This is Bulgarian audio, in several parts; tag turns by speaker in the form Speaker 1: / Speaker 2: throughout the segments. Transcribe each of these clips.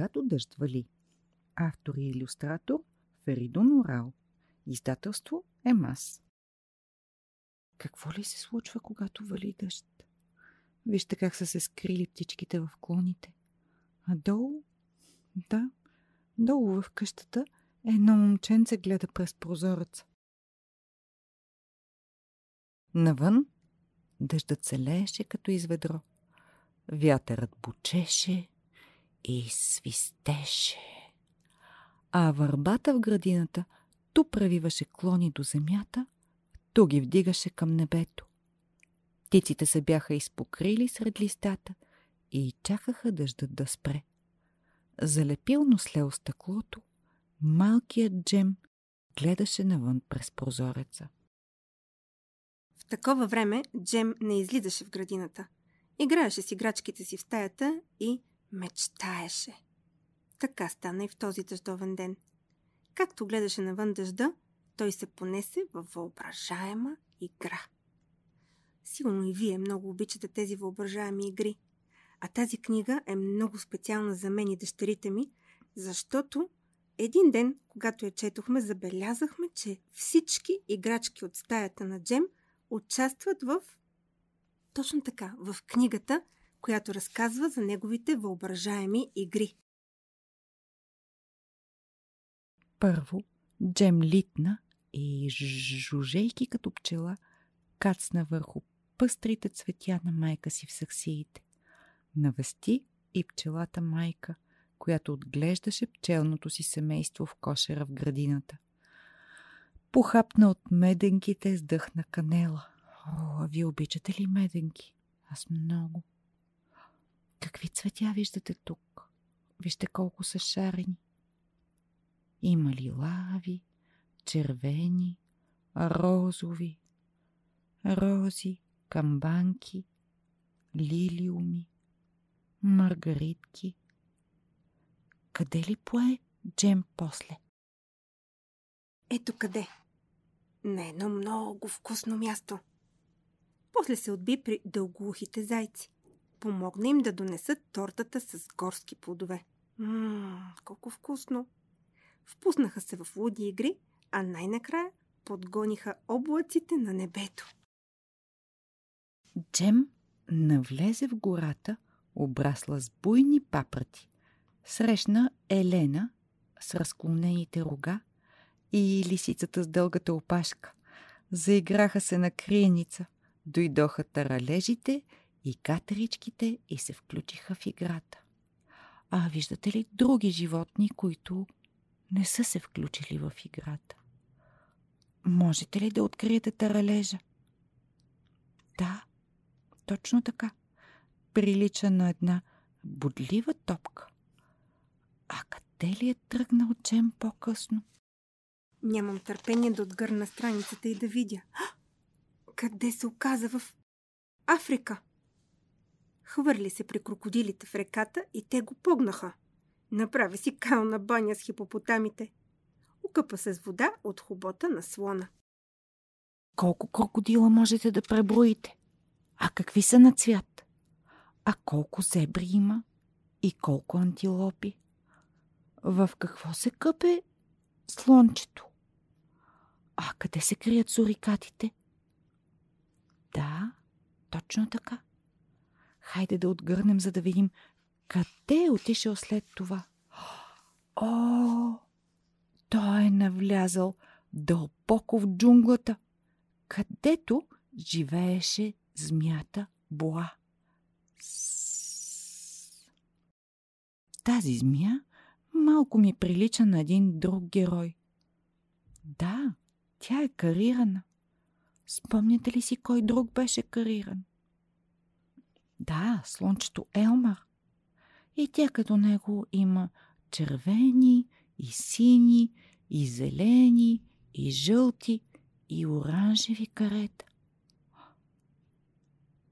Speaker 1: Когато дъжд вали. Автор и иллюстратор Феридон Орал. Издателство Емас. Какво ли се случва, когато вали дъжд? Вижте как са се скрили птичките в клоните. А долу? Да, долу в къщата едно момченце гледа през прозореца. Навън дъждът се лееше като из ведро. Вятърът бучеше и свистеше. А върбата в градината ту правиваше клони до земята, ту ги вдигаше към небето. Птиците се бяха изпокрили сред листата и чакаха дъждът да спре. Залепилно слео стъклото, малкият Джем гледаше навън през прозореца.
Speaker 2: В такова време Джем не излизаше в градината. Играеше с играчките си в стаята и мечтаеше. Така стана и в този дъждовен ден. Както гледаше навън дъжда, той се понесе във въображаема игра. Сигурно и вие много обичате тези въображаеми игри. А тази книга е много специална за мен и дъщерите ми, защото един ден, когато я четохме, забелязахме, че всички играчки от стаята на Джем участват в... Точно така, в книгата, която разказва за неговите въображаеми игри.
Speaker 1: Първо, Джем литна и жужейки като пчела, кацна върху пъстрите цветя на майка си в саксиите. Навести и пчелата майка, която отглеждаше пчелното си семейство в кошера в градината. Похапна от меденките с канела. О, а ви обичате ли меденки? Аз много. Какви цветя виждате тук? Вижте колко са шарени. Има ли лави, червени, розови, рози, камбанки, лилиуми, маргаритки. Къде ли пое Джем после?
Speaker 2: Ето къде. На едно много вкусно място. После се отби при дългоухите зайци. Помогна им да донесат тортата с горски плодове. Ммм, колко вкусно! Впуснаха се в луди игри, а най-накрая подгониха облаците на небето.
Speaker 1: Джем навлезе в гората, обрасла с буйни папрати. Срещна Елена с разклонените рога и лисицата с дългата опашка. Заиграха се на криеница. Дойдоха таралежите и катеричките и се включиха в играта. А виждате ли други животни, които не са се включили в играта? Можете ли да откриете таралежа? Да, точно така. Прилича на една бодлива топка. А къде ли е тръгнал Джем по-късно?
Speaker 2: Нямам търпение да отгърна страницата и да видя. Къде се оказа в Африка? Хвърли се при крокодилите в реката и те го погнаха. Направи си кална баня с хипопотамите. Укъпа се с вода от хубота на слона.
Speaker 1: Колко крокодила можете да преброите? А какви са на цвят? А колко зебри има? И колко антилопи? В какво се къпе слончето? А къде се крият сурикатите? Да, точно така. Хайде да отгърнем, за да видим къде е отишъл след това. О, той е навлязал дълбоко в джунглата, където живееше змията Боа. Тази змия малко ми прилича на един друг герой. Да, тя е карирана. Спомняте ли си кой друг беше кариран? Да, слънчето Елмар. И тя като него има червени и сини и зелени и жълти и оранжеви карета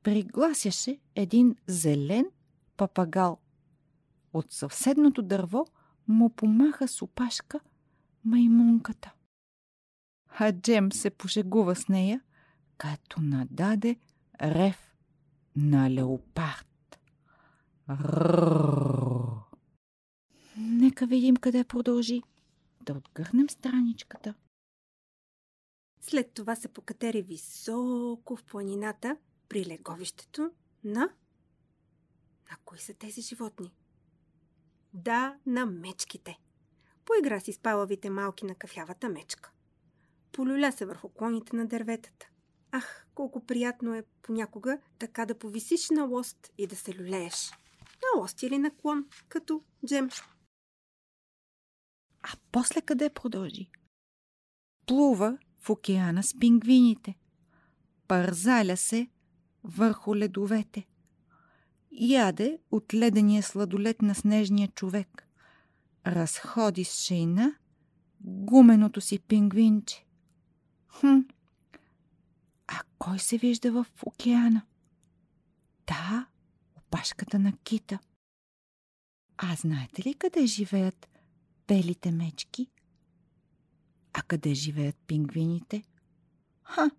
Speaker 1: пригласяше един зелен папагал. От съвседното дърво му помаха с опашка маймунката. А Джем се пошегува с нея, като нададе рев на леопард. Нека видим къде продължи. Да отгърнем страничката.
Speaker 2: След това се покатери високо в планината при леговището на... На кои са тези животни? Да, на мечките. Поигра си с палавите малки на кафявата мечка. Полюля се върху клоните на дърветата. Ах, колко приятно е понякога така да повисиш на лост и да се люлееш. На лост или на клон, като джем.
Speaker 1: А после къде продължи? Плува в океана с пингвините. Парзаля се върху ледовете. Яде от ледения сладолет на снежния човек. Разходи с шейна гуменото си пингвинче. Хм, кой се вижда в океана? Да, опашката на кита. А знаете ли къде живеят белите мечки? А къде живеят пингвините? Ха,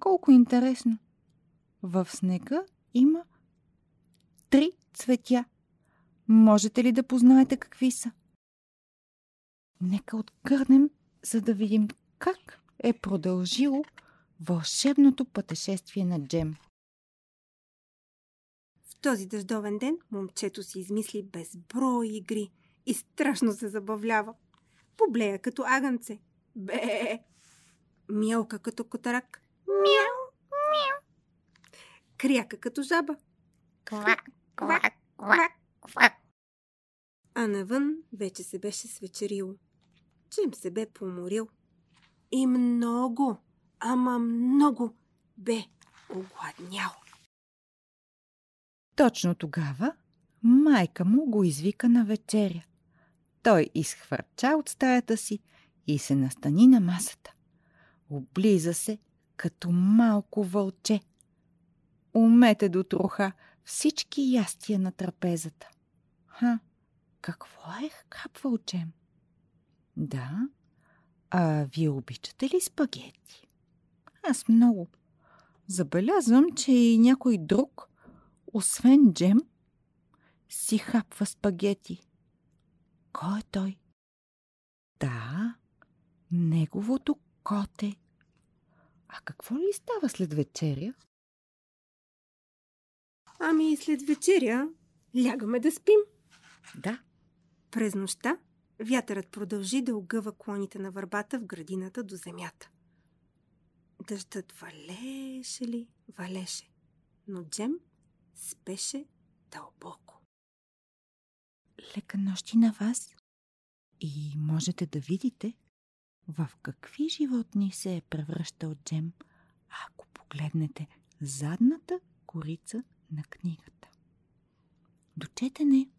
Speaker 1: колко интересно! В снега има три цветя. Можете ли да познаете какви са? Нека откърнем, за да видим как е продължило вълшебното пътешествие на Джем.
Speaker 2: В този дъждовен ден момчето си измисли безброй игри и страшно се забавлява. Поблея като агънце. Бе! Мялка като котарак. Мяу! Мяу! Кряка като жаба.
Speaker 3: Квак, квак, квак, квак.
Speaker 2: А навън вече се беше свечерило. Джем се бе поморил. И много, ама много бе огладнял.
Speaker 1: Точно тогава майка му го извика на вечеря. Той изхвърча от стаята си и се настани на масата. Облиза се като малко вълче. Умете до троха всички ястия на трапезата. Ха, какво е хапвал Джем? Да, а вие обичате ли спагети? Аз много. Забелязвам, че и някой друг, освен Джем, си хапва спагети. Кой е той? Да, неговото коте. А какво ли става след вечеря?
Speaker 2: Ами след вечеря лягаме да спим.
Speaker 1: Да,
Speaker 2: През нощта вятърът продължи да огъва клоните на върбата в градината до земята. Дъждът валеше ли, валеше, но Джем спеше дълбоко.
Speaker 1: лека нощи на вас. И можете да видите в какви животни се е превръщал Джем, ако погледнете задната корица на книгата. До четене!